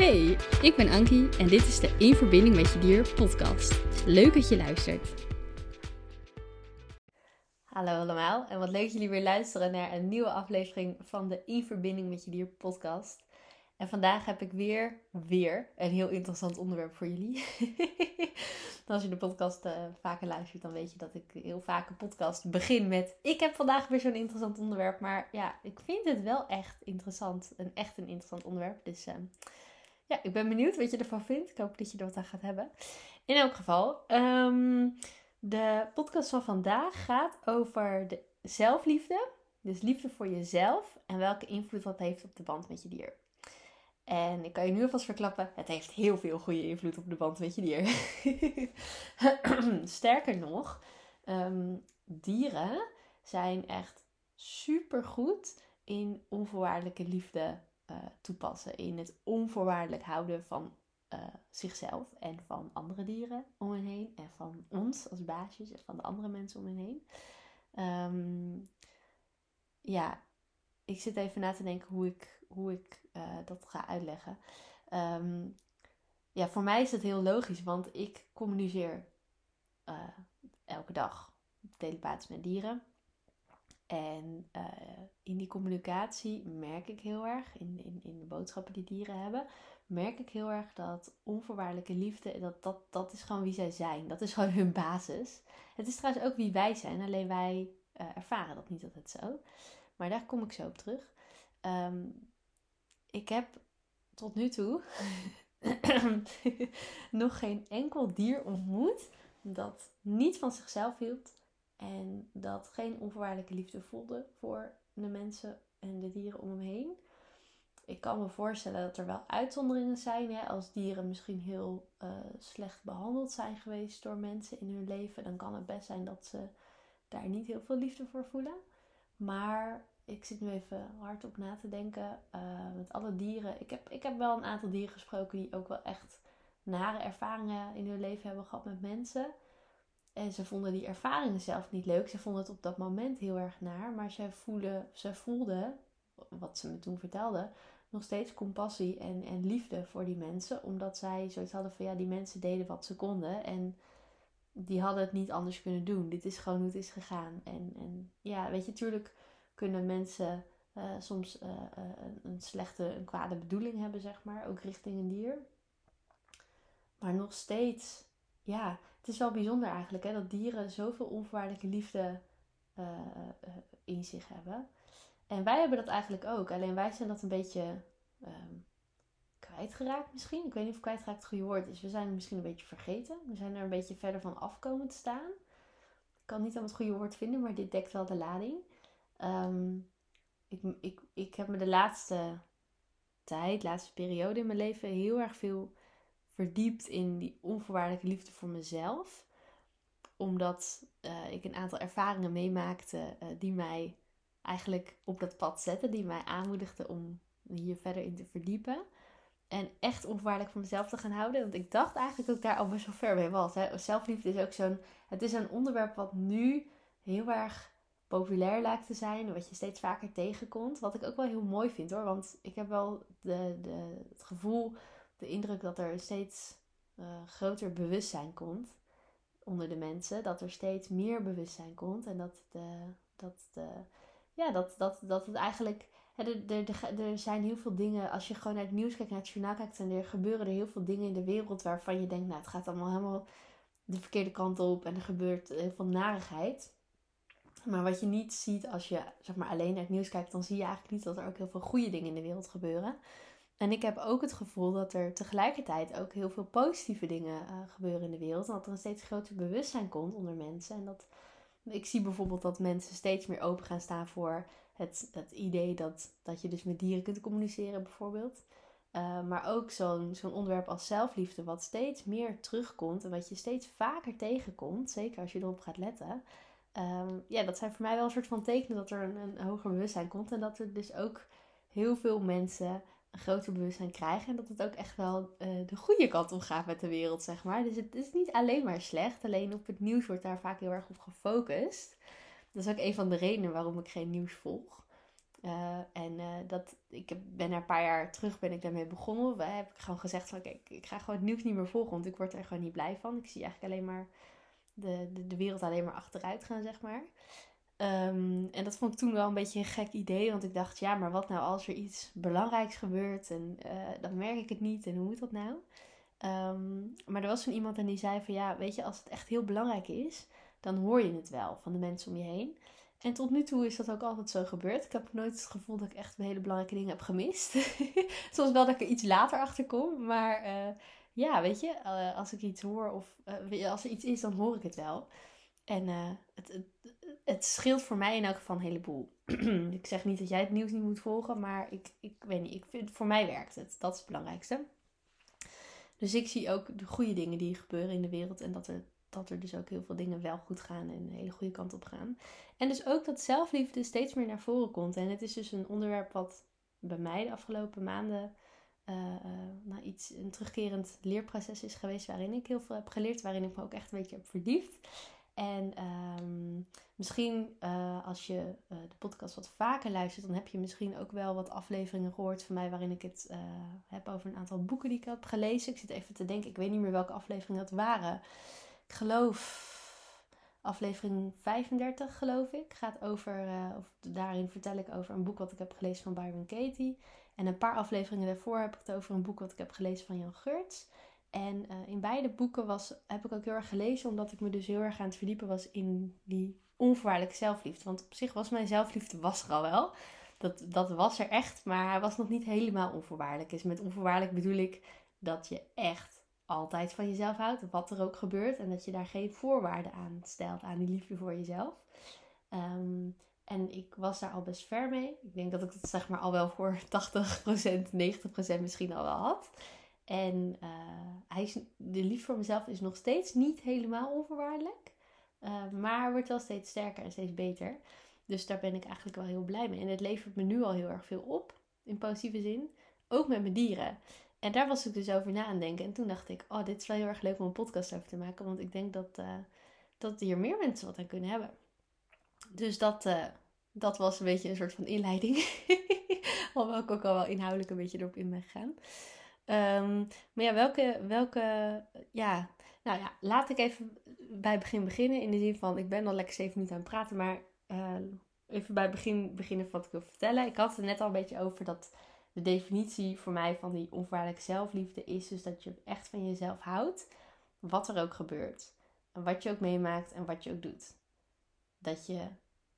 Hey, ik ben Ankie en dit is de In Verbinding met Je Dier podcast. Leuk dat je luistert. Hallo allemaal en wat leuk jullie weer luisteren naar een nieuwe aflevering van de In Verbinding met Je Dier podcast. En vandaag heb ik weer, weer een heel interessant onderwerp voor jullie. Als je de podcast uh, vaker luistert, dan weet je dat ik heel vaak een podcast begin met... Ik heb vandaag weer zo'n interessant onderwerp. Maar ja, ik vind het wel echt interessant. Een echt een interessant onderwerp. Dus uh, ja, ik ben benieuwd wat je ervan vindt. Ik hoop dat je er wat aan gaat hebben. In elk geval, um, de podcast van vandaag gaat over de zelfliefde. Dus liefde voor jezelf en welke invloed dat heeft op de band met je dier. En ik kan je nu alvast verklappen, het heeft heel veel goede invloed op de band met je dier. Sterker nog, um, dieren zijn echt super goed in onvoorwaardelijke liefde uh, toepassen. In het onvoorwaardelijk houden van uh, zichzelf en van andere dieren om hen heen. En van ons als baasjes en van de andere mensen om hen heen. Um, ja, ik zit even na te denken hoe ik, hoe ik uh, dat ga uitleggen. Um, ja, voor mij is het heel logisch, want ik communiceer elke dag telepathisch met dieren. En uh, in die communicatie merk ik heel erg, in, in, in de boodschappen die dieren hebben, merk ik heel erg dat onvoorwaardelijke liefde, dat, dat, dat is gewoon wie zij zijn. Dat is gewoon hun basis. Het is trouwens ook wie wij zijn, alleen wij uh, ervaren dat niet altijd zo. Maar daar kom ik zo op terug. Um, ik heb tot nu toe nog geen enkel dier ontmoet dat niet van zichzelf hield en dat geen onvoorwaardelijke liefde voelde voor de mensen en de dieren om hem heen. Ik kan me voorstellen dat er wel uitzonderingen zijn. Hè? Als dieren misschien heel uh, slecht behandeld zijn geweest door mensen in hun leven, dan kan het best zijn dat ze daar niet heel veel liefde voor voelen. Maar ik zit nu even hard op na te denken. Uh, met alle dieren. Ik heb, ik heb wel een aantal dieren gesproken die ook wel echt nare ervaringen in hun leven hebben gehad met mensen. En ze vonden die ervaringen zelf niet leuk. Ze vonden het op dat moment heel erg naar. Maar zij, voelen, ze voelden, wat ze me toen vertelden, nog steeds compassie en, en liefde voor die mensen. Omdat zij zoiets hadden van ja, die mensen deden wat ze konden. En die hadden het niet anders kunnen doen. Dit is gewoon hoe het is gegaan. En, en ja, weet je, natuurlijk kunnen mensen uh, soms uh, een, een, slechte, een kwade bedoeling hebben, zeg maar, ook richting een dier. Maar nog steeds, ja, het is wel bijzonder eigenlijk hè, dat dieren zoveel onvoorwaardelijke liefde uh, in zich hebben. En wij hebben dat eigenlijk ook, alleen wij zijn dat een beetje um, kwijtgeraakt misschien. Ik weet niet of kwijtgeraakt het goede woord is. We zijn misschien een beetje vergeten. We zijn er een beetje verder van afkomen te staan. Ik kan niet aan het goede woord vinden, maar dit dekt wel de lading. Um, ik, ik, ik heb me de laatste tijd, laatste periode in mijn leven heel erg veel verdiept in die onvoorwaardelijke liefde voor mezelf. Omdat uh, ik een aantal ervaringen meemaakte uh, die mij eigenlijk op dat pad zetten. Die mij aanmoedigden om hier verder in te verdiepen. En echt onvoorwaardelijk voor mezelf te gaan houden. Want ik dacht eigenlijk dat ik daar al best wel ver mee was. Hè. Zelfliefde is ook zo'n... Het is een onderwerp wat nu heel erg populair lijkt te zijn. Wat je steeds vaker tegenkomt. Wat ik ook wel heel mooi vind hoor. Want ik heb wel de, de, het gevoel, de indruk dat er steeds uh, groter bewustzijn komt onder de mensen. Dat er steeds meer bewustzijn komt. En dat, de, dat, de, ja, dat, dat, dat het eigenlijk. Er, er, er zijn heel veel dingen. Als je gewoon naar het nieuws kijkt, naar het journaal kijkt. En er gebeuren er heel veel dingen in de wereld waarvan je denkt, nou, het gaat allemaal helemaal de verkeerde kant op. En er gebeurt heel veel narigheid. Maar wat je niet ziet als je zeg maar, alleen naar het nieuws kijkt, dan zie je eigenlijk niet dat er ook heel veel goede dingen in de wereld gebeuren. En ik heb ook het gevoel dat er tegelijkertijd ook heel veel positieve dingen uh, gebeuren in de wereld. En dat er een steeds groter bewustzijn komt onder mensen. En dat ik zie bijvoorbeeld dat mensen steeds meer open gaan staan voor het, het idee dat, dat je dus met dieren kunt communiceren, bijvoorbeeld. Uh, maar ook zo'n onderwerp als zelfliefde, wat steeds meer terugkomt en wat je steeds vaker tegenkomt, zeker als je erop gaat letten. Um, ja, dat zijn voor mij wel een soort van tekenen dat er een hoger bewustzijn komt. En dat er dus ook heel veel mensen een groter bewustzijn krijgen. En dat het ook echt wel uh, de goede kant op gaat met de wereld, zeg maar. Dus het is niet alleen maar slecht. Alleen op het nieuws wordt daar vaak heel erg op gefocust. Dat is ook een van de redenen waarom ik geen nieuws volg. Uh, en uh, dat, ik ben er een paar jaar terug ben ik daarmee begonnen. Heb ik gewoon gezegd van kijk, ik ga gewoon het nieuws niet meer volgen, want ik word er gewoon niet blij van. Ik zie eigenlijk alleen maar de, de, de wereld alleen maar achteruit gaan, zeg maar. Um, en dat vond ik toen wel een beetje een gek idee, want ik dacht, ja, maar wat nou als er iets belangrijks gebeurt en uh, dan merk ik het niet en hoe moet dat nou? Um, maar er was toen iemand en die zei van ja, weet je, als het echt heel belangrijk is, dan hoor je het wel van de mensen om je heen. En tot nu toe is dat ook altijd zo gebeurd. Ik heb nooit het gevoel dat ik echt hele belangrijke dingen heb gemist. Soms wel dat ik er iets later achter kom. Maar uh, ja, weet je, uh, als ik iets hoor of als er iets is, dan hoor ik het wel. En het, het, het, scheelt voor mij in elk geval een heleboel. ik zeg niet dat jij het nieuws niet moet volgen, maar ik, ik weet niet, ik vind, voor mij werkt het. Dat is het belangrijkste. Dus ik zie ook de goede dingen die gebeuren in de wereld en dat er dat er dus ook heel veel dingen wel goed gaan en een hele goede kant op gaan. En dus ook dat zelfliefde steeds meer naar voren komt. En het is dus een onderwerp wat bij mij de afgelopen maanden uh, uh, nou, iets, een terugkerend leerproces is geweest. Waarin ik heel veel heb geleerd, waarin ik me ook echt een beetje heb verdiept. En um, misschien uh, als je de podcast wat vaker luistert, dan heb je misschien ook wel wat afleveringen gehoord van mij waarin ik het heb over een aantal boeken die ik heb gelezen. Ik zit even te denken, ik weet niet meer welke afleveringen dat waren ik geloof aflevering 35, geloof ik, gaat over, of daarin vertel ik over een boek wat ik heb gelezen van Byron Katie. En een paar afleveringen daarvoor heb ik het over een boek wat ik heb gelezen van Jan Geurts. En uh, in beide boeken was, heb ik ook heel erg gelezen, omdat ik me dus heel erg aan het verdiepen was in die onvoorwaardelijke zelfliefde. Want op zich was mijn zelfliefde was er al wel. Dat, dat was er echt, maar hij was nog niet helemaal onvoorwaardelijk. Dus met onvoorwaardelijk bedoel ik dat je echt altijd van jezelf houdt, wat er ook gebeurt. En dat je daar geen voorwaarden aan stelt, aan die liefde voor jezelf. Um, en ik was daar al best ver mee. Ik denk dat ik het zeg maar al wel voor 80%, 90% misschien al wel had. En uh, hij is, de liefde voor mezelf is nog steeds niet helemaal onvoorwaardelijk. Uh, maar wordt wel steeds sterker en steeds beter. Dus daar ben ik eigenlijk wel heel blij mee. En het levert me nu al heel erg veel op, in positieve zin. Ook met mijn dieren. En daar was ik dus over na aan denken. En toen dacht ik, oh, dit is wel heel erg leuk om een podcast over te maken. Want ik denk dat, uh, dat hier meer mensen wat aan kunnen hebben. Dus dat, dat was een beetje een soort van inleiding. Alhoewel ik ook al wel inhoudelijk een beetje erop in ben gegaan. Um, maar ja, welke, welke, ja, nou ja, laat ik even bij begin beginnen. In de zin van, ik ben al lekker zeven minuten aan het praten, maar uh, even bij begin beginnen wat ik wil vertellen. Ik had het net al een beetje over dat de definitie voor mij van die onvoorwaardelijke zelfliefde is dus dat je echt van jezelf houdt, wat er ook gebeurt. En wat je ook meemaakt en wat je ook doet. Dat je,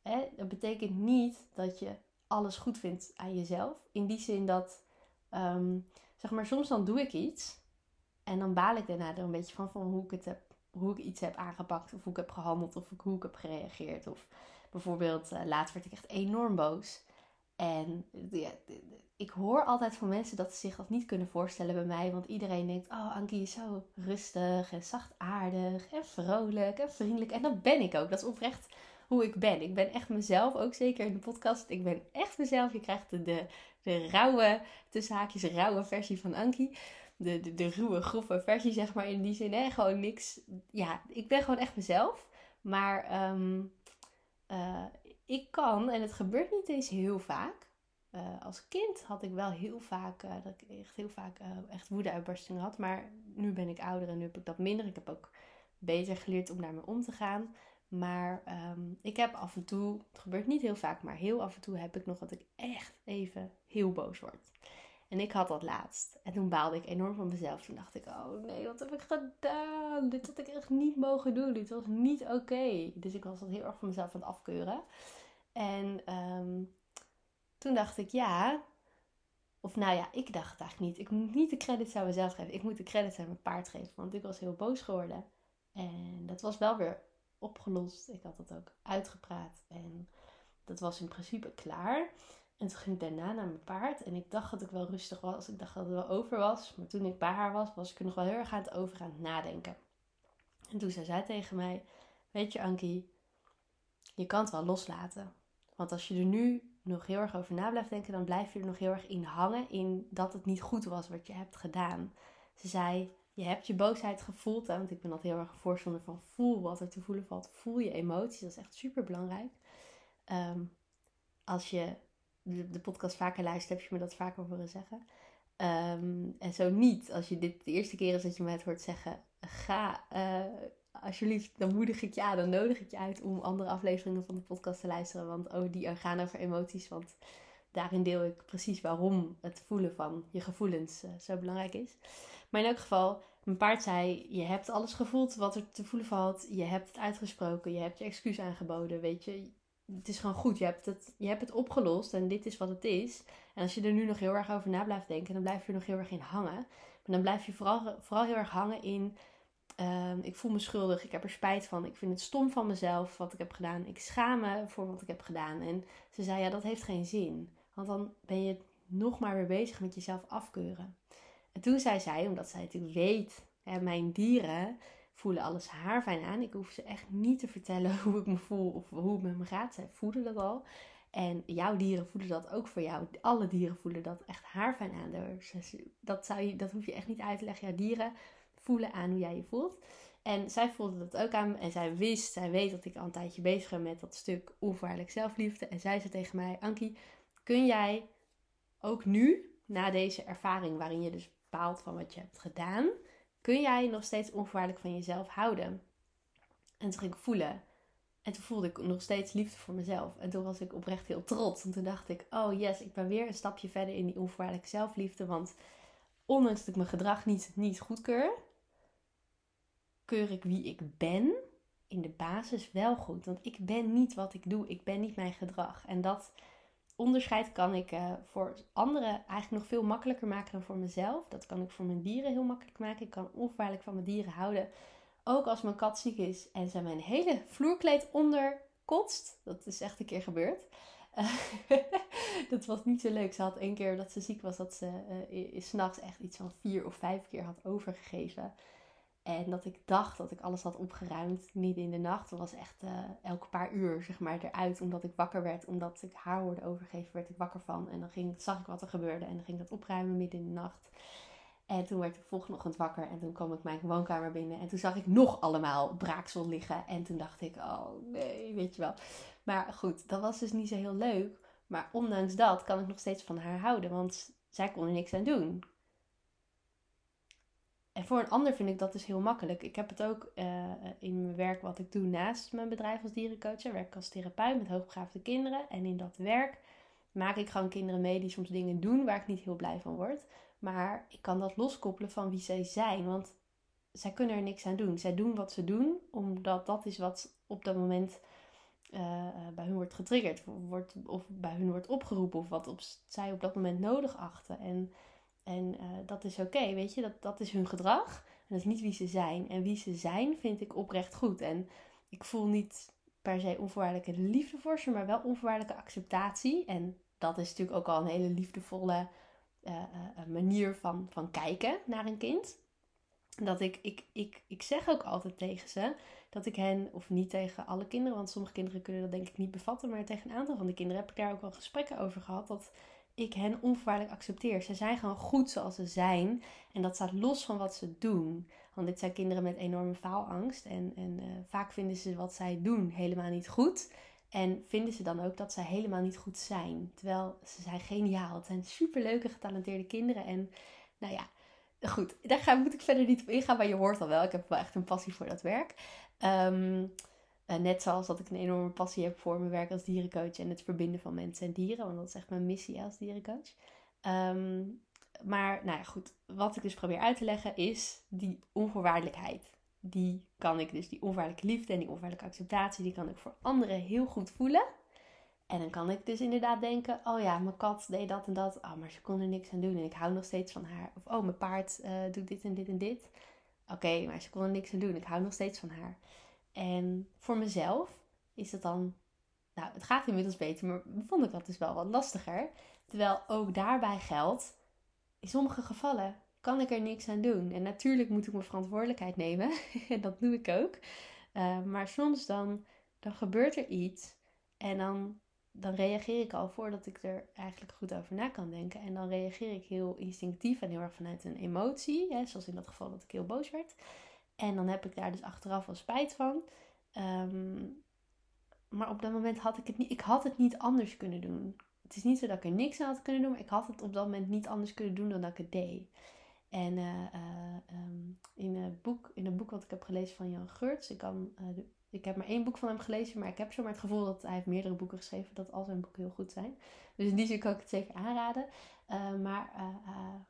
hè, dat betekent niet dat je alles goed vindt aan jezelf. In die zin dat, um, zeg maar, soms dan doe ik iets en dan baal ik daarna er een beetje van, hoe ik het heb, hoe ik iets heb aangepakt of hoe ik heb gehandeld of hoe ik heb gereageerd. Of bijvoorbeeld, uh, laatst werd ik echt enorm boos. En ja, ik hoor altijd van mensen dat ze zich dat niet kunnen voorstellen bij mij. Want iedereen denkt, oh Ankie is zo rustig en zachtaardig en vrolijk en vriendelijk. En dat ben ik ook. Dat is oprecht hoe ik ben. Ik ben echt mezelf, ook zeker in de podcast. Ik ben echt mezelf. Je krijgt de, de, de rauwe, tussen haakjes rauwe versie van Ankie. De, de, de ruwe, grove versie, zeg maar, in die zin. Hè? Gewoon niks. Ja, ik ben gewoon echt mezelf. Maar um, uh, ik kan, en het gebeurt niet eens heel vaak. Uh, als kind had ik wel heel vaak, uh, dat ik echt heel vaak echt woedeuitbarstingen had. Maar nu ben ik ouder en nu heb ik dat minder. Ik heb ook beter geleerd om daarmee om te gaan. Maar um, ik heb af en toe, het gebeurt niet heel vaak, maar heel af en toe heb ik nog dat ik echt even heel boos word. En ik had dat laatst. En toen baalde ik enorm van mezelf. Toen dacht ik, oh nee, wat heb ik gedaan? Dit had ik echt niet mogen doen. Dit was niet oké. Dus ik was dat heel erg van mezelf aan het afkeuren. En um, toen dacht ik, ja. Of nou ja, ik dacht het eigenlijk niet. Ik moet niet de credits aan mezelf geven. Ik moet de credits aan mijn paard geven. Want ik was heel boos geworden. En dat was wel weer opgelost. Ik had dat ook uitgepraat. En dat was in principe klaar. En toen ging ik daarna naar mijn paard. En ik dacht dat ik wel rustig was. Ik dacht dat het wel over was. Maar toen ik bij haar was, was ik er nog wel heel erg aan het over aan het nadenken. En toen zei zij tegen mij: Weet je, Ankie, je kan het wel loslaten. Want als je er nu nog heel erg over na blijft denken, dan blijf je er nog heel erg in hangen in dat het niet goed was wat je hebt gedaan. Ze zei, je hebt je boosheid gevoeld, hè, want ik ben altijd heel erg voorstander van voel wat er te voelen valt. Voel je emoties, dat is echt super belangrijk. Um, als je de, podcast vaker luistert, heb je me dat vaker horen zeggen. Ehm, en zo niet, als je dit de eerste keer is dat je me het hoort zeggen, ga uh, alsjeblieft, dan moedig ik je aan, dan nodig ik je uit om andere afleveringen van de podcast te luisteren. Want oh, die gaan over emoties, want daarin deel ik precies waarom het voelen van je gevoelens uh, zo belangrijk is. Maar in elk geval, mijn paard zei: Je hebt alles gevoeld wat er te voelen valt. Je hebt het uitgesproken. Je hebt je excuus aangeboden. Weet je, het is gewoon goed. Je hebt het, je hebt het opgelost en dit is wat het is. En als je er nu nog heel erg over na blijft denken, dan blijf je er nog heel erg in hangen. Maar dan blijf je vooral, vooral heel erg hangen in. Ehm, ik voel me schuldig, ik heb er spijt van, ik vind het stom van mezelf wat ik heb gedaan, ik schaam me voor wat ik heb gedaan. En ze zei: Ja, dat heeft geen zin, want dan ben je nog maar weer bezig met jezelf afkeuren. En toen zei zij, omdat zij natuurlijk weet, hè, mijn dieren voelen alles haar fijn aan. Ik hoef ze echt niet te vertellen hoe ik me voel of hoe het met me gaat. Zij voelen dat al. En jouw dieren voelen dat ook voor jou. Alle dieren voelen dat echt haar fijn aan. Dat, zou je, dat hoef je echt niet uit te leggen. Jouw dieren voelen aan hoe jij je voelt. En zij voelde dat ook aan. En zij wist, zij weet dat ik al een tijdje bezig ben met dat stuk onvoorwaardelijk zelfliefde. En zij zei tegen mij, Ankie, kun jij ook nu, na deze ervaring waarin je dus bepaalt van wat je hebt gedaan, kun jij nog steeds onvoorwaardelijk van jezelf houden. En toen ging ik voelen. En toen voelde ik nog steeds liefde voor mezelf. En toen was ik oprecht heel trots. En toen dacht ik, oh yes, ik ben weer een stapje verder in die onvoorwaardelijke zelfliefde. Want ondanks dat ik mijn gedrag niet, niet goedkeur, keur ik wie ik ben in de basis wel goed. Want ik ben niet wat ik doe. Ik ben niet mijn gedrag. En dat onderscheid kan ik uh, voor anderen eigenlijk nog veel makkelijker maken dan voor mezelf. Dat kan ik voor mijn dieren heel makkelijk maken. Ik kan onvoorwaardelijk van mijn dieren houden. Ook als mijn kat ziek is en ze mijn hele vloerkleed onderkotst. Dat is echt een keer gebeurd. Dat was niet zo leuk. Ze had één keer dat ze ziek was, dat ze uh, s'nachts echt iets van vier of vijf keer had overgegeven. En dat ik dacht dat ik alles had opgeruimd midden in de nacht. Dat was echt uh, elke paar uur zeg maar eruit. Omdat ik wakker werd. Omdat ik haar hoorde overgeven, werd ik wakker van. En dan ging, zag ik wat er gebeurde. En dan ging ik dat opruimen midden in de nacht. En toen werd ik volgende ochtend wakker. En toen kwam ik mijn woonkamer binnen. En toen zag ik nog allemaal braaksel liggen. En toen dacht ik, oh nee, weet je wel. Maar goed, dat was dus niet zo heel leuk. Maar ondanks dat kan ik nog steeds van haar houden. Want zij kon er niks aan doen. En voor een ander vind ik dat dus heel makkelijk. Ik heb het ook uh, in mijn werk wat ik doe naast mijn bedrijf als dierencoach. Werk als therapeut met hoogbegaafde kinderen. En in dat werk maak ik gewoon kinderen mee die soms dingen doen waar ik niet heel blij van word. Maar ik kan dat loskoppelen van wie zij zijn. Want zij kunnen er niks aan doen. Zij doen wat ze doen, omdat dat is wat op dat moment uh, bij hun wordt getriggerd. Wordt, of bij hun wordt opgeroepen. Of wat op, zij op dat moment nodig achten. En en uh, dat is oké, weet je, dat, dat is hun gedrag. En dat is niet wie ze zijn. En wie ze zijn vind ik oprecht goed. En ik voel niet per se onvoorwaardelijke liefde voor ze, maar wel onvoorwaardelijke acceptatie. En dat is natuurlijk ook al een hele liefdevolle uh, uh, manier van, van kijken naar een kind. Dat ik, ik, ik, ik zeg ook altijd tegen ze dat ik hen, of niet tegen alle kinderen, want sommige kinderen kunnen dat denk ik niet bevatten, maar tegen een aantal van de kinderen heb ik daar ook wel gesprekken over gehad. Dat ik hen onvoorwaardelijk accepteer. Ze zijn gewoon goed zoals ze zijn. En dat staat los van wat ze doen. Want dit zijn kinderen met enorme faalangst. En, en uh, vaak vinden ze wat zij doen helemaal niet goed. En vinden ze dan ook dat zij helemaal niet goed zijn. Terwijl ze zijn geniaal. Het zijn superleuke, getalenteerde kinderen. En nou ja, goed. Daar ga, moet ik verder niet op ingaan. Maar je hoort al wel. Ik heb wel echt een passie voor dat werk. Um, uh, net zoals dat ik een enorme passie heb voor mijn werk als dierencoach en het verbinden van mensen en dieren, want dat is echt mijn missie als dierencoach. Um, maar nou ja, goed, wat ik dus probeer uit te leggen is die onvoorwaardelijkheid. Die kan ik dus, die onvoorwaardelijke liefde en die onvoorwaardelijke acceptatie, die kan ik voor anderen heel goed voelen. En dan kan ik dus inderdaad denken: oh ja, mijn kat deed dat en dat. Oh, maar ze kon er niks aan doen en ik hou nog steeds van haar. Of oh, mijn paard uh, doet dit en dit en dit. Oké, maar ze kon er niks aan doen. Ik hou nog steeds van haar. En voor mezelf is het dan, nou, het gaat inmiddels beter, maar vond ik dat dus wel wat lastiger. Terwijl ook daarbij geldt, in sommige gevallen kan ik er niks aan doen. En natuurlijk moet ik mijn verantwoordelijkheid nemen. en dat doe ik ook. Uh, maar soms dan, dan gebeurt er iets. En dan, dan reageer ik al voordat ik er eigenlijk goed over na kan denken. En dan reageer ik heel instinctief en heel erg vanuit een emotie. Hè, zoals in dat geval dat ik heel boos werd. En dan heb ik daar dus achteraf wel spijt van. Um, maar op dat moment had ik het niet. Ik had het niet anders kunnen doen. het is niet zo dat ik er niks aan had kunnen doen, maar ik had het op dat moment niet anders kunnen doen dan dat ik het deed. En uh, in, een boek, in een boek wat ik heb gelezen van Jan Geurts, ik, kan, uh, ik heb maar één boek van hem gelezen, maar ik heb zomaar het gevoel dat hij heeft meerdere boeken geschreven, dat al zijn boeken heel goed zijn. Dus in die zin kan ik het zeker aanraden. maar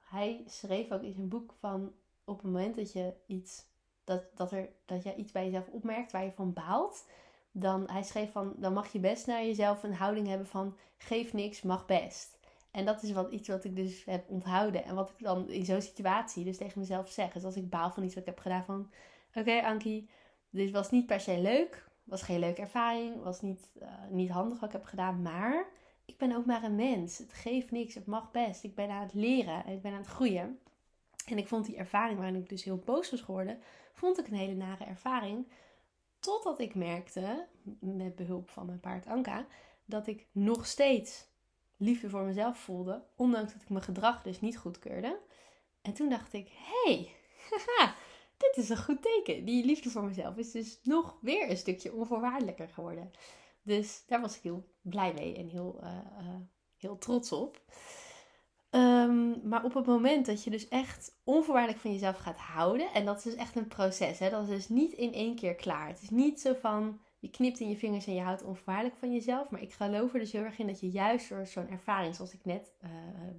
hij schreef ook in zijn boek van op het moment dat je iets, dat, dat, er, dat je iets bij jezelf opmerkt waar je van baalt, dan hij schreef van, dan mag je best naar jezelf een houding hebben van geef niks, mag best. En dat is wat, iets wat ik dus heb onthouden. En wat ik dan in zo'n situatie dus tegen mezelf zeg. Dus als ik baal van iets wat ik heb gedaan van... Oké Ankie, dit was niet per se leuk. Was geen leuke ervaring. Was niet, uh, niet handig wat ik heb gedaan. Maar ik ben ook maar een mens. Het geeft niks. Het mag best. Ik ben aan het leren. En ik ben aan het groeien. En ik vond die ervaring waarin ik dus heel boos was geworden... Vond ik een hele nare ervaring. Totdat ik merkte, met behulp van mijn paard Anka... Dat ik nog steeds liefde voor mezelf voelde, ondanks dat ik mijn gedrag dus niet goedkeurde. En toen dacht ik, hey, dit is een goed teken. Die liefde voor mezelf is dus nog weer een stukje onvoorwaardelijker geworden. Dus daar was ik heel blij mee en heel, uh, uh, heel trots op. Um, maar op het moment dat je dus echt onvoorwaardelijk van jezelf gaat houden, en dat is dus echt een proces, hè, dat is dus niet in één keer klaar. Het is niet zo van, je knipt in je vingers en je houdt onvoorwaardelijk van jezelf. Maar ik geloof er dus heel erg in dat je juist door zo'n ervaring, zoals ik net uh,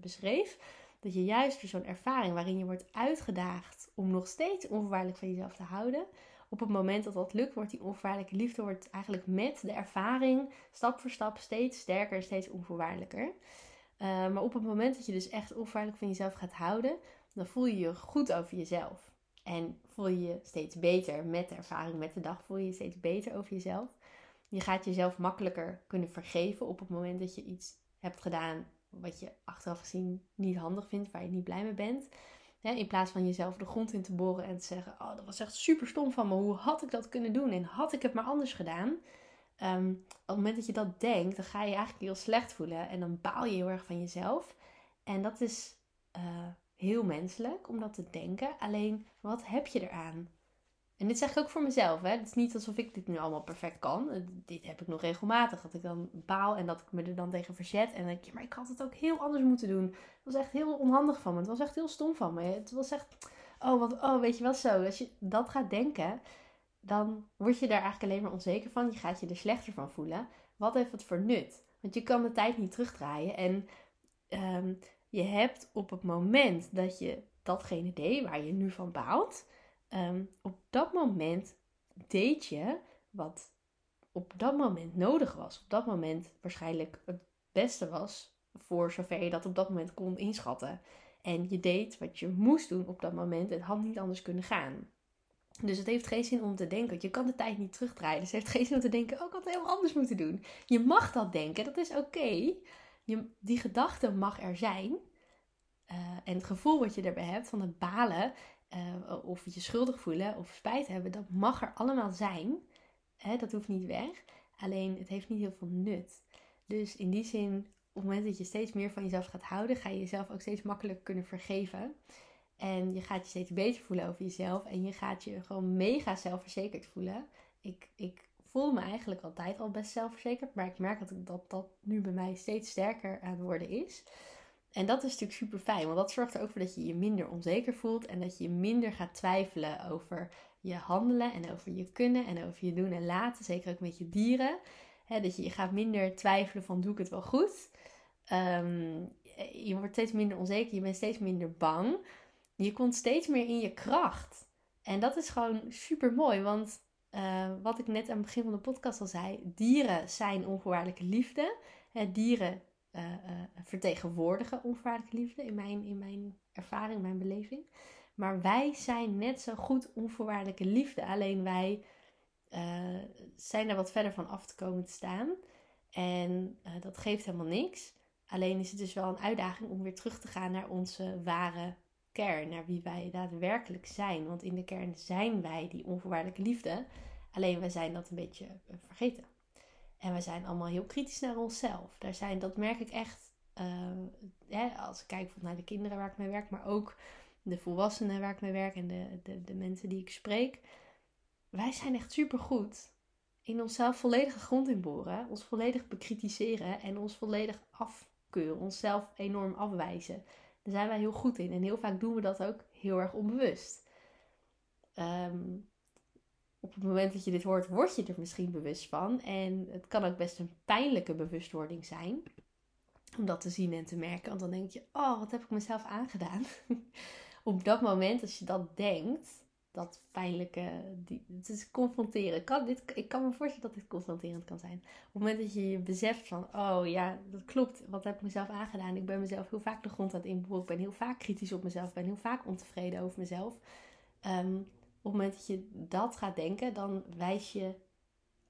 beschreef, dat je juist door zo'n ervaring waarin je wordt uitgedaagd om nog steeds onvoorwaardelijk van jezelf te houden, op het moment dat dat lukt, wordt die onvoorwaardelijke liefde wordt eigenlijk met de ervaring stap voor stap steeds sterker en steeds onvoorwaardelijker. Uh, maar op het moment dat je dus echt onvoorwaardelijk van jezelf gaat houden, dan voel je je goed over jezelf. En voel je je steeds beter met de ervaring met de dag, voel je je steeds beter over jezelf. Je gaat jezelf makkelijker kunnen vergeven op het moment dat je iets hebt gedaan wat je achteraf gezien niet handig vindt, waar je niet blij mee bent. in plaats van jezelf de grond in te boren en te zeggen: Oh, dat was echt super stom van me. Hoe had ik dat kunnen doen? En had ik het maar anders gedaan? Um, op het moment dat je dat denkt, dan ga je je eigenlijk heel slecht voelen. En dan baal je heel erg van jezelf. En dat is uh, heel menselijk om dat te denken. Alleen, wat heb je eraan? En dit zeg ik ook voor mezelf. Hè? Het is niet alsof ik dit nu allemaal perfect kan. Dit heb ik nog regelmatig. Dat ik dan baal en dat ik me er dan tegen verzet. En denk je, maar ik had het ook heel anders moeten doen. Het was echt heel onhandig van me. Het was echt heel stom van me. Het was echt, oh, wat, oh weet je wel zo. Als je dat gaat denken, dan word je daar eigenlijk alleen maar onzeker van. Je gaat je er slechter van voelen. Wat heeft het voor nut? Want je kan de tijd niet terugdraaien. En um, je hebt op het moment dat je datgene deed waar je nu van baalt, um, op dat moment deed je wat op dat moment nodig was. Op dat moment waarschijnlijk het beste was voor zover je dat op dat moment kon inschatten. En je deed wat je moest doen op dat moment. Het had niet anders kunnen gaan. Dus het heeft geen zin om te denken. Je kan de tijd niet terugdraaien. Dus het heeft geen zin om te denken: oh, ik had het heel anders moeten doen. Je mag dat denken, dat is oké die gedachte mag er zijn. Uh, en het gevoel wat je erbij hebt van het balen, uh, of je schuldig voelen of spijt hebben, dat mag er allemaal zijn. Hè, dat hoeft niet weg. Alleen het heeft niet heel veel nut. Dus in die zin, op het moment dat je steeds meer van jezelf gaat houden, ga je jezelf ook steeds makkelijker kunnen vergeven. En je gaat je steeds beter voelen over jezelf. En je gaat je gewoon mega zelfverzekerd voelen. Ik, ik voel me eigenlijk altijd al best zelfverzekerd. Maar ik merk dat, dat dat nu bij mij steeds sterker aan het worden is. En dat is natuurlijk super fijn. Want dat zorgt er ook voor dat je je minder onzeker voelt. En dat je minder gaat twijfelen over je handelen. En over je kunnen. En over je doen en laten. Zeker ook met je dieren. dat je, je gaat minder twijfelen van doe ik het wel goed. Um, je wordt steeds minder onzeker. Je bent steeds minder bang. Je komt steeds meer in je kracht. En dat is gewoon super mooi. Want uh, wat ik net aan het begin van de podcast al zei, dieren zijn onvoorwaardelijke liefde. dieren uh, uh, vertegenwoordigen onvoorwaardelijke liefde in mijn, in mijn ervaring, mijn beleving. Maar wij zijn net zo goed onvoorwaardelijke liefde. Alleen wij zijn er wat verder van af te komen te staan. En dat geeft helemaal niks. Alleen is het dus wel een uitdaging om weer terug te gaan naar onze ware kern, naar wie wij daadwerkelijk zijn. Want in de kern zijn wij die onvoorwaardelijke liefde. Alleen wij zijn dat een beetje eh, vergeten. En we zijn allemaal heel kritisch naar onszelf. Daar zijn, dat merk ik echt uh, als ik kijk naar de kinderen waar ik mee werk, maar ook de volwassenen waar ik mee werk en de, de, de mensen die ik spreek. Wij zijn echt supergoed in onszelf volledige grond inboren, ons volledig bekritiseren en ons volledig af afkeuren, onszelf enorm afwijzen. Daar zijn wij heel goed in. En heel vaak doen we dat ook heel erg onbewust. Ehm, op het moment dat je dit hoort, word je er misschien bewust van. En het kan ook best een pijnlijke bewustwording zijn. Om dat te zien en te merken. Want dan denk je, oh, wat heb ik mezelf aangedaan? op dat moment, als je dat denkt, dat pijnlijke, het is confronteren. Kan dit, ik kan me voorstellen dat dit confronterend kan zijn. Op het moment dat je je beseft van, oh ja, dat klopt, wat heb ik mezelf aangedaan? Ik ben mezelf heel vaak de grond aan het inboren. Ik ben heel vaak kritisch op mezelf. Ik ben heel vaak ontevreden over mezelf. Um, op het moment dat je dat gaat denken, dan wijs je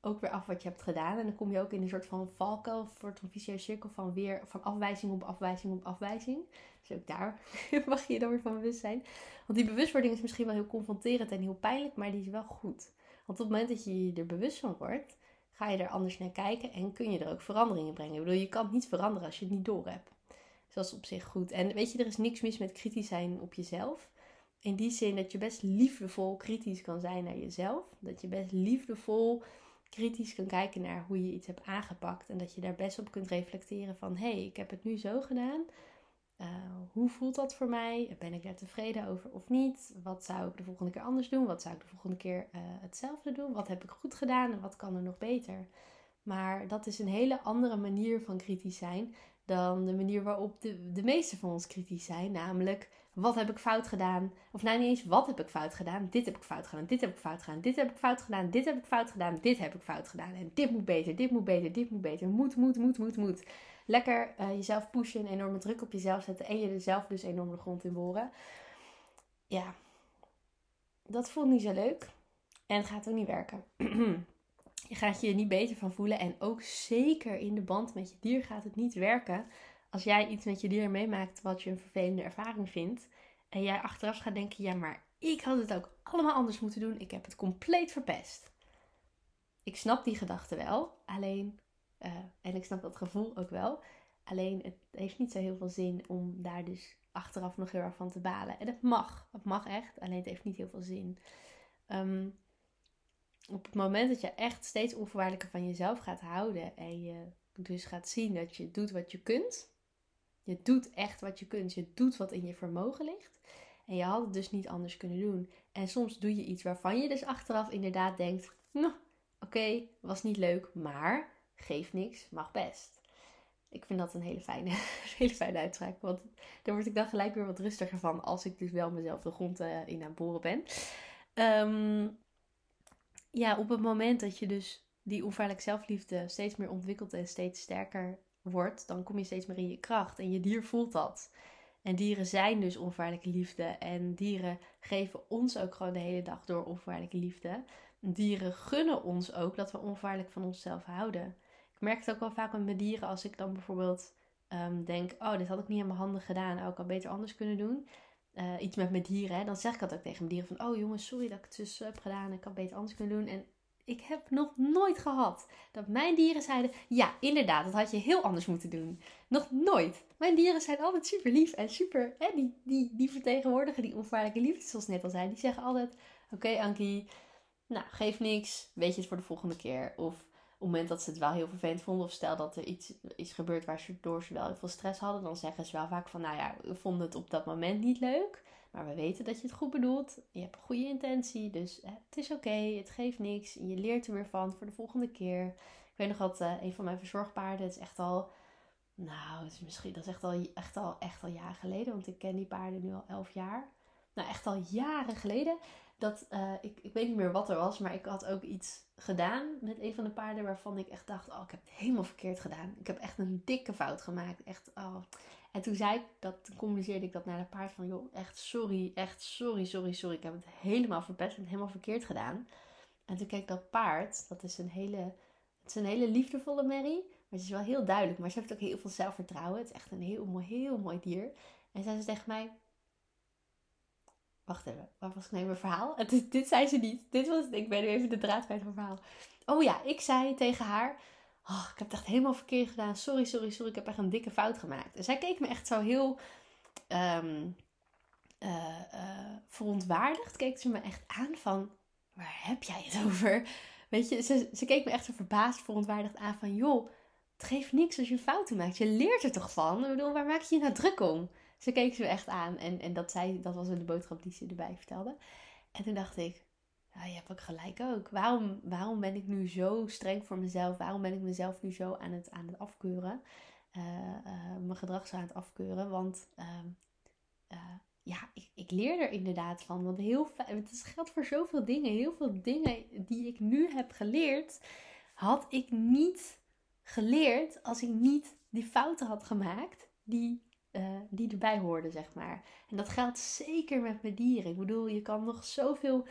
ook weer af wat je hebt gedaan. En dan kom je ook in een soort van valkuil, of een vicieuze cirkel van weer van afwijzing op afwijzing op afwijzing. Dus ook daar mag je dan weer van bewust zijn. Want die bewustwording is misschien wel heel confronterend en heel pijnlijk, maar die is wel goed. Want op het moment dat je je er bewust van wordt, ga je er anders naar kijken en kun je er ook veranderingen brengen. Ik bedoel, je kan het niet veranderen als je het niet door hebt. Dus dat is op zich goed. En weet je, er is niks mis met kritisch zijn op jezelf. In die zin dat je best liefdevol kritisch kan zijn naar jezelf. Dat je best liefdevol kritisch kan kijken naar hoe je iets hebt aangepakt. En dat je daar best op kunt reflecteren van... hé, hey, ik heb het nu zo gedaan. Uh, hoe voelt dat voor mij? Ben ik daar tevreden over of niet? Wat zou ik de volgende keer anders doen? Wat zou ik de volgende keer uh, hetzelfde doen? Wat heb ik goed gedaan en wat kan er nog beter? Maar dat is een hele andere manier van kritisch zijn dan de manier waarop de, de meeste van ons kritisch zijn. Namelijk, wat heb ik fout gedaan? Of nou niet eens, wat heb ik fout gedaan? Dit heb ik fout gedaan, dit heb ik fout gedaan, dit heb ik fout gedaan, dit heb ik fout gedaan, dit heb ik fout gedaan. En dit moet beter, dit moet beter, dit moet beter. Moet, moet, moet, moet, moet. Lekker uh, jezelf pushen, enorme druk op jezelf zetten en je er zelf dus enorm de grond in boren. Ja, dat voelt niet zo leuk. En gaat ook niet werken. je gaat je niet beter van voelen. En ook zeker in de band met je dier gaat het niet werken als jij iets met je dier meemaakt wat je een vervelende ervaring vindt. En jij achteraf gaat denken, ja maar ik had het ook allemaal anders moeten doen. Ik heb het compleet verpest. Ik snap die gedachte wel. Alleen, uh, en ik snap dat gevoel ook wel. Alleen het heeft niet zo heel veel zin om daar dus achteraf nog heel erg van te balen. En het mag. Het mag echt. Alleen het heeft niet heel veel zin. Um, op het moment dat je echt steeds onvoorwaardelijker van jezelf gaat houden. En je dus gaat zien dat je doet wat je kunt. Je doet echt wat je kunt. Je doet wat in je vermogen ligt. En je had het dus niet anders kunnen doen. En soms doe je iets waarvan je dus achteraf inderdaad denkt: Nou, oké, was niet leuk, maar geeft niks, mag best. Ik vind dat een hele fijne, hele fijne uitspraak. Want daar word ik dan gelijk weer wat rustiger van als ik dus wel mezelf de grond uh, in aan het boren ben. Um, ja, op het moment dat je dus die onvaarlijk zelfliefde steeds meer ontwikkelt en steeds sterker wordt, dan kom je steeds meer in je kracht. En je dier voelt dat. En dieren zijn dus onvoorwaardelijke liefde. En dieren geven ons ook gewoon de hele dag door onvoorwaardelijke liefde. Dieren gunnen ons ook dat we onvoorwaardelijk van onszelf houden. Ik merk het ook wel vaak met mijn dieren als ik dan bijvoorbeeld um, denk: Oh, dit had ik niet aan mijn handen gedaan. Oh, ik had beter anders kunnen doen. Uh, iets met mijn dieren. Hè, dan zeg ik dat ook tegen mijn dieren: van, Oh jongens, sorry dat ik het dus heb gedaan. Ik had beter anders kunnen doen. En ik heb nog nooit gehad dat mijn dieren zeiden: Ja, inderdaad, dat had je heel anders moeten doen. Nog nooit. Mijn dieren zijn altijd super lief en super. Hè, die, die, die vertegenwoordigen die onvoorwaardelijke liefde, zoals net al zei. Die zeggen altijd: Oké, Ankie, nou, geef niks. Weet je het voor de volgende keer. Of op het moment dat ze het wel heel vervelend vonden, of stel dat er iets is gebeurd waardoor ze wel heel veel stress hadden, dan zeggen ze wel vaak van: Nou ja, we vonden het op dat moment niet leuk. Maar we weten dat je het goed bedoelt. Je hebt een goede intentie. Dus het is oké. het geeft niks. Je leert er weer van voor de volgende keer. Ik weet nog dat uh, een van mijn verzorgpaarden. Is echt al. Nou, is misschien, dat is echt al, echt, al, echt al jaren geleden. Want ik ken die paarden nu al elf jaar. Nou, echt al jaren geleden. Dat, uh, ik, ik weet niet meer wat er was. Maar ik had ook iets gedaan met een van de paarden. Waarvan ik echt dacht: Oh, ik heb het helemaal verkeerd gedaan. Ik heb echt een dikke fout gemaakt. Echt. Oh. En toen zei ik dat, communiceerde ik dat naar de paard van, joh, echt sorry, echt sorry, sorry, sorry. Ik heb het helemaal verpest en helemaal verkeerd gedaan. En toen keek dat paard, dat is een hele, het is een hele liefdevolle merrie, maar het is wel heel duidelijk. Maar ze heeft ook heel veel zelfvertrouwen. Het is echt een heel mooi, heel mooi dier. En zei ze tegen mij, wacht even, waar was ik nou mijn verhaal? Dit zei ze niet. Dit was, ik ben nu even de draad van het verhaal. Oh ja, ik zei tegen haar, oh, ik heb het echt helemaal verkeerd gedaan. Sorry, sorry, sorry. Ik heb echt een dikke fout gemaakt. En zij keek me echt zo heel um, uh, uh, verontwaardigd. Keek ze me echt aan van, waar heb jij het over? Weet je, ze, ze keek me echt zo verbaasd, verontwaardigd aan van, joh, het geeft niks als je fouten maakt. Je leert er toch van? Ik bedoel, waar maak je je nou druk om? Ze keek ze echt aan en, en dat, zei, dat was de boodschap die ze erbij vertelde. En toen dacht ik, ja, je hebt ook gelijk ook. Waarom, waarom ben ik nu zo streng voor mezelf? Waarom ben ik mezelf nu zo aan het, aan het afkeuren? Uh, uh, mijn gedrag zo aan het afkeuren. Want ehm, uh, ja, ik, ik, leer er inderdaad van. Want heel het geldt voor zoveel dingen. Heel veel dingen die ik nu heb geleerd, had ik niet geleerd als ik niet die fouten had gemaakt die, die erbij hoorden, zeg maar. En dat geldt zeker met mijn dieren. Ik bedoel, je kan nog zoveel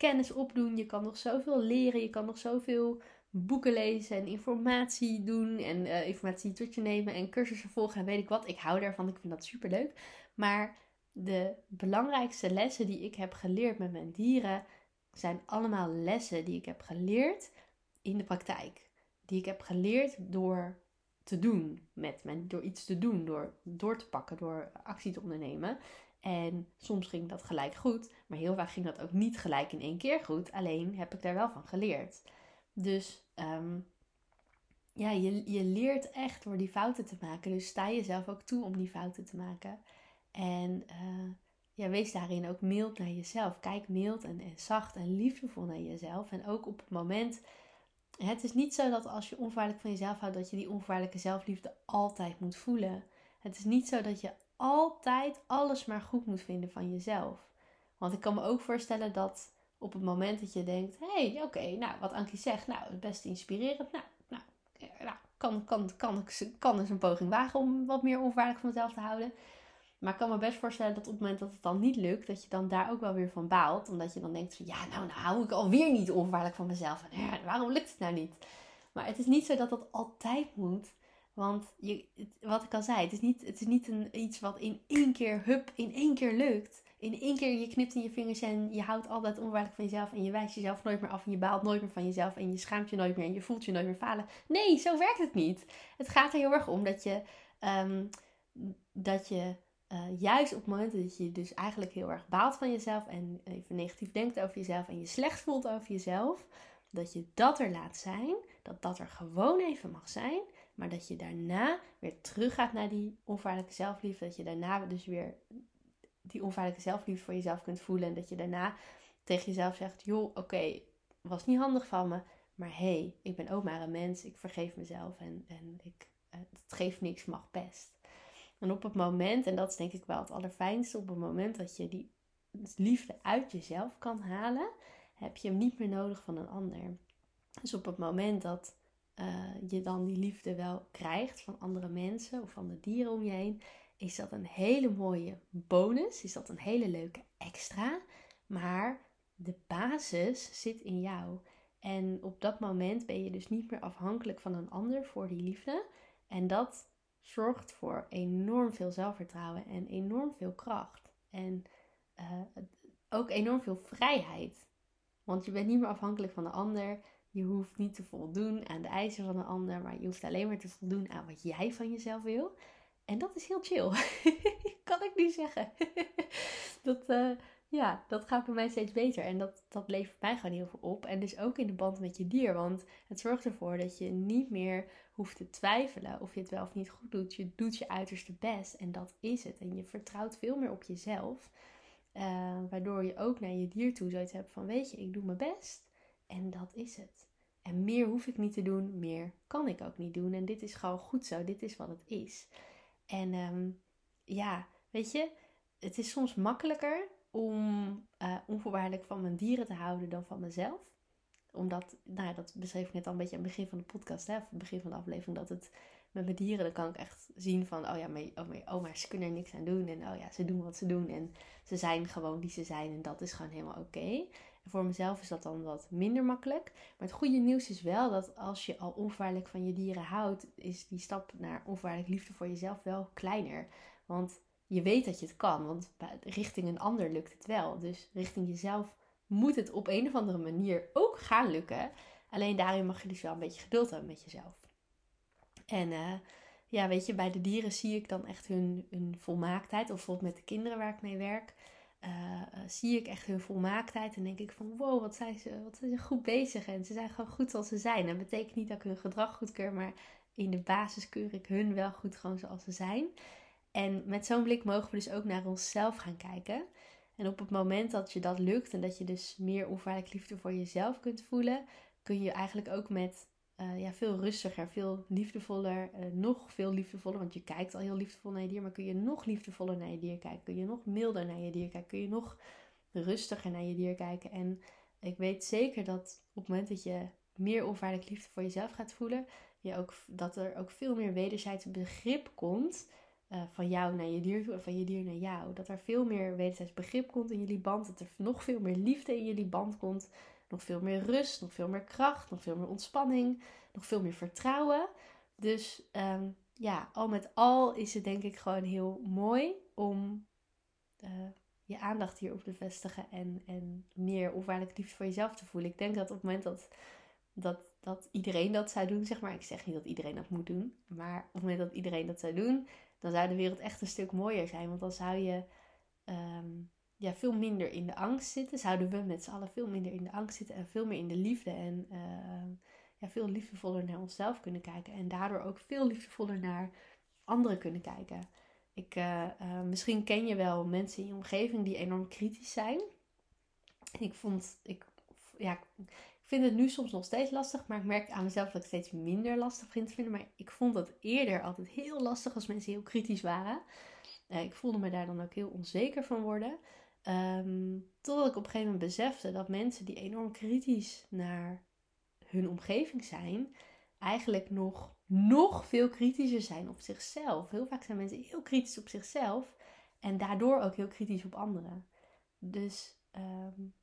kennis opdoen, je kan nog zoveel leren, je kan nog zoveel boeken lezen en informatie doen en uh, informatie tot je nemen en cursussen volgen en weet ik wat. Ik hou daarvan, ik vind dat super leuk. Maar de belangrijkste lessen die ik heb geleerd met mijn dieren zijn allemaal lessen die ik heb geleerd in de praktijk. Die ik heb geleerd door te doen met men, door iets te doen, door door te pakken, door actie te ondernemen. En soms ging dat gelijk goed, maar heel vaak ging dat ook niet gelijk in één keer goed. Alleen heb ik daar wel van geleerd. Dus um, ja, je, je leert echt door die fouten te maken. Dus sta jezelf ook toe om die fouten te maken. En uh, ja, wees daarin ook mild naar jezelf. Kijk mild en, zacht en liefdevol naar jezelf. En ook op het moment. Het is niet zo dat als je onvoorwaardelijk van jezelf houdt, dat je die onvoorwaardelijke zelfliefde altijd moet voelen. Het is niet zo dat je altijd alles maar goed moet vinden van jezelf. Want ik kan me ook voorstellen dat op het moment dat je denkt: hé, hey, oké, nou, wat Ankie zegt, nou, het best inspirerend. Nou, nou, nou kan, kan, kan, kan, eens een poging wagen om wat meer onvoorwaardelijk van mezelf te houden. Maar ik kan me best voorstellen dat op het moment dat het dan niet lukt, dat je dan daar ook wel weer van baalt. Omdat je dan denkt van, ja, nou, nou hou ik alweer niet onvoorwaardelijk van mezelf. Waarom lukt het nou niet? Maar het is niet zo dat dat altijd moet. Want je, wat ik al zei, het is niet, het is niet een, iets wat in één keer, hup, in één keer lukt. In één keer je knipt in je vingers en je houdt altijd onvoorwaardelijk van jezelf. En je wijst jezelf nooit meer af en je baalt nooit meer van jezelf. En je schaamt je nooit meer en je voelt je nooit meer falen. Nee, zo werkt het niet. Het gaat er heel erg om dat je, um, dat je uh, juist op het moment dat je dus eigenlijk heel erg baalt van jezelf en even negatief denkt over jezelf en je slecht voelt over jezelf, dat je dat er laat zijn, dat dat er gewoon even mag zijn, maar dat je daarna weer teruggaat naar die onvaarlijke zelfliefde, dat je daarna dus weer die onvaarlijke zelfliefde voor jezelf kunt voelen en dat je daarna tegen jezelf zegt, joh, oké, was niet handig van me, maar hé, hey, ik ben ook maar een mens, ik vergeef mezelf en, en ik, het geeft niks, mag best. En op het moment, en dat is denk ik wel het allerfijnste, op het moment dat je die liefde uit jezelf kan halen, heb je hem niet meer nodig van een ander. Dus op het moment dat uh, je dan die liefde wel krijgt van andere mensen of van de dieren om je heen, is dat een hele mooie bonus, is dat een hele leuke extra. Maar de basis zit in jou. En op dat moment ben je dus niet meer afhankelijk van een ander voor die liefde. En dat zorgt voor enorm veel zelfvertrouwen en enorm veel kracht. En uh, ook enorm veel vrijheid. Want je bent niet meer afhankelijk van de ander. Je hoeft niet te voldoen aan de eisen van de ander, maar je hoeft alleen maar te voldoen aan wat jij van jezelf wil. En dat is heel chill. kan ik nu zeggen. dat, uh, ja, dat gaat bij mij steeds beter. En dat, dat levert mij gewoon heel veel op. En dus ook in de band met je dier. Want het zorgt ervoor dat je niet meer hoeft te twijfelen of je het wel of niet goed doet. Je doet je uiterste best en dat is het. En je vertrouwt veel meer op jezelf. Uh, waardoor je ook naar je dier toe zoiets hebt van: Weet je, ik doe mijn best en dat is het. En meer hoef ik niet te doen, meer kan ik ook niet doen. En dit is gewoon goed zo, dit is wat het is. En um, ja, weet je, het is soms makkelijker om uh, onvoorwaardelijk van mijn dieren te houden dan van mezelf. Omdat, nou ja, dat beschreef ik net al een beetje aan het begin van de podcast, hè, of het begin van de aflevering, dat het met mijn dieren, dan kan ik echt zien van, oh ja, mijn, oh, oma's kunnen er niks aan doen. En oh ja, ze doen wat ze doen. En ze zijn gewoon die ze zijn. En dat is gewoon helemaal oké. Voor mezelf is dat dan wat minder makkelijk. Maar het goede nieuws is wel dat als je al onvoorwaardelijk van je dieren houdt, is die stap naar onvoorwaardelijk liefde voor jezelf wel kleiner. Want je weet dat je het kan, want richting een ander lukt het wel. Dus richting jezelf moet het op een of andere manier ook gaan lukken. Alleen daarin mag je dus wel een beetje geduld hebben met jezelf. En uh, ja, weet je, bij de dieren zie ik dan echt hun, hun volmaaktheid. Of bijvoorbeeld met de kinderen waar ik mee werk. Uh, zie ik echt hun volmaaktheid en denk ik van wow, wat zijn, ze, wat zijn ze goed bezig en ze zijn gewoon goed zoals ze zijn. Dat betekent niet dat ik hun gedrag goedkeur, maar in de basis keur ik hun wel goed gewoon zoals ze zijn. En met zo'n blik mogen we dus ook naar onszelf gaan kijken. En op het moment dat je dat lukt en dat je dus meer onvoorwaardelijk liefde voor jezelf kunt voelen, kun je eigenlijk ook met uh, ja, veel rustiger, veel liefdevoller, uh, nog veel liefdevoller, want je kijkt al heel liefdevol naar je dier, maar kun je nog liefdevoller naar je dier kijken, kun je nog milder naar je dier kijken, kun je nog rustiger naar je dier kijken. En ik weet zeker dat op het moment dat je meer onvoorwaardelijk liefde voor jezelf gaat voelen, je ook, dat er ook veel meer wederzijds begrip komt uh, van jou naar je dier toe van je dier naar jou. Dat er veel meer wederzijds begrip komt in jullie band, dat er nog veel meer liefde in jullie band komt, nog veel meer rust, nog veel meer kracht, nog veel meer ontspanning, nog veel meer vertrouwen. Dus um, ja, al met al is het denk ik gewoon heel mooi om uh, je aandacht hierop te vestigen en, en meer onvoorwaardelijk liefde voor jezelf te voelen. Ik denk dat op het moment dat, dat, dat iedereen dat zou doen, zeg maar, ik zeg niet dat iedereen dat moet doen, maar op het moment dat iedereen dat zou doen, dan zou de wereld echt een stuk mooier zijn. Want dan zou je um, ja, veel minder in de angst zitten. Zouden we met z'n allen veel minder in de angst zitten en veel meer in de liefde. En uh, ja, veel liefdevoller naar onszelf kunnen kijken. En daardoor ook veel liefdevoller naar anderen kunnen kijken. Ik, uh, uh, misschien ken je wel mensen in je omgeving die enorm kritisch zijn. Ik vond, ik, ja, ik vind het nu soms nog steeds lastig, maar ik merk aan mezelf dat ik steeds minder lastig vind te vinden. Maar ik vond het eerder altijd heel lastig als mensen heel kritisch waren. Ik voelde me daar dan ook heel onzeker van worden. Um, totdat ik op een gegeven moment besefte dat mensen die enorm kritisch naar hun omgeving zijn, eigenlijk nog, nog veel kritischer zijn op zichzelf. Heel vaak zijn mensen heel kritisch op zichzelf en daardoor ook heel kritisch op anderen. Dus um,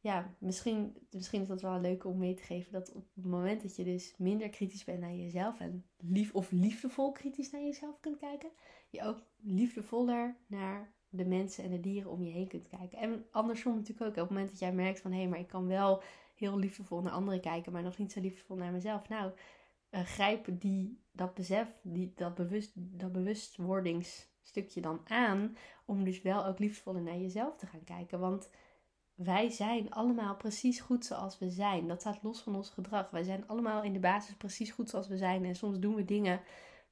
ja, misschien, misschien is dat wel leuk om mee te geven dat op het moment dat je dus minder kritisch bent naar jezelf en lief of liefdevol kritisch naar jezelf kunt kijken, je ook liefdevoller naar de mensen en de dieren om je heen kunt kijken. En andersom natuurlijk ook. Op het moment dat jij merkt van hé, hey, maar ik kan wel heel liefdevol naar anderen kijken, maar nog niet zo liefdevol naar mezelf. Nou, uh, grijp die, dat besef, die, dat, bewust, dat bewustwordingsstukje dan aan. Om dus wel ook liefdevoller naar jezelf te gaan kijken. Want wij zijn allemaal precies goed zoals we zijn. Dat staat los van ons gedrag. Wij zijn allemaal in de basis precies goed zoals we zijn. En soms doen we dingen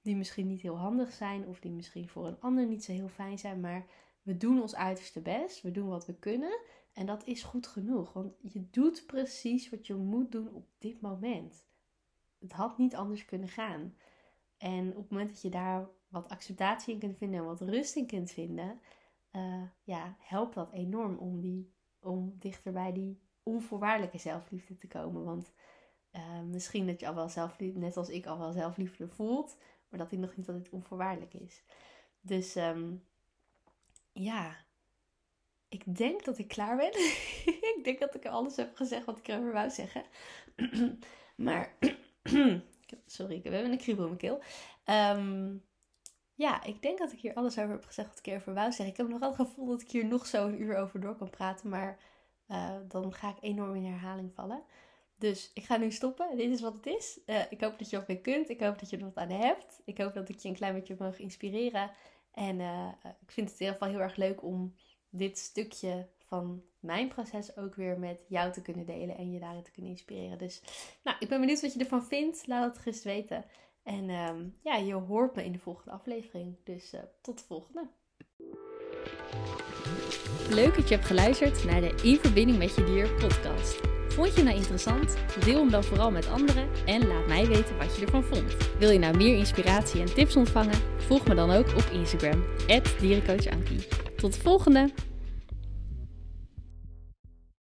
die misschien niet heel handig zijn. Of die misschien voor een ander niet zo heel fijn zijn. Maar we doen ons uiterste best, we doen wat we kunnen en dat is goed genoeg. Want je doet precies wat je moet doen op dit moment. Het had niet anders kunnen gaan. En op het moment dat je daar wat acceptatie in kunt vinden en wat rust in kunt vinden, uh, ja, helpt dat enorm om, die, om dichter bij die onvoorwaardelijke zelfliefde te komen. Want uh, misschien dat je al wel zelfliefde, net als ik al wel zelfliefde voelt, maar dat die nog niet altijd onvoorwaardelijk is. Dus um, ja, ik denk dat ik klaar ben. ik denk dat ik alles heb gezegd wat ik erover wou zeggen. maar, sorry, ik heb een kriebel in mijn keel. Um, ja, ik denk dat ik hier alles over heb gezegd wat ik erover wou zeggen. Ik heb nog het gevoel dat ik hier nog zo een uur over door kan praten. Maar uh, dan ga ik enorm in herhaling vallen. Dus ik ga nu stoppen. Dit is wat het is. Uh, ik hoop dat je ook weer kunt. Ik hoop dat je er wat aan hebt. Ik hoop dat ik je een klein beetje mag inspireren. En uh, ik vind het in ieder geval heel erg leuk om dit stukje van mijn proces ook weer met jou te kunnen delen en je daarin te kunnen inspireren. Dus nou, ik ben benieuwd wat je ervan vindt. Laat het gerust weten. En um, ja, je hoort me in de volgende aflevering. Dus uh, tot de volgende. Leuk dat je hebt geluisterd naar de In Verbinding met Je Dier podcast. Vond je nou interessant? Deel hem dan vooral met anderen en laat mij weten wat je ervan vond. Wil je nou meer inspiratie en tips ontvangen? Volg me dan ook op Instagram, dierencoachankie. Tot de volgende!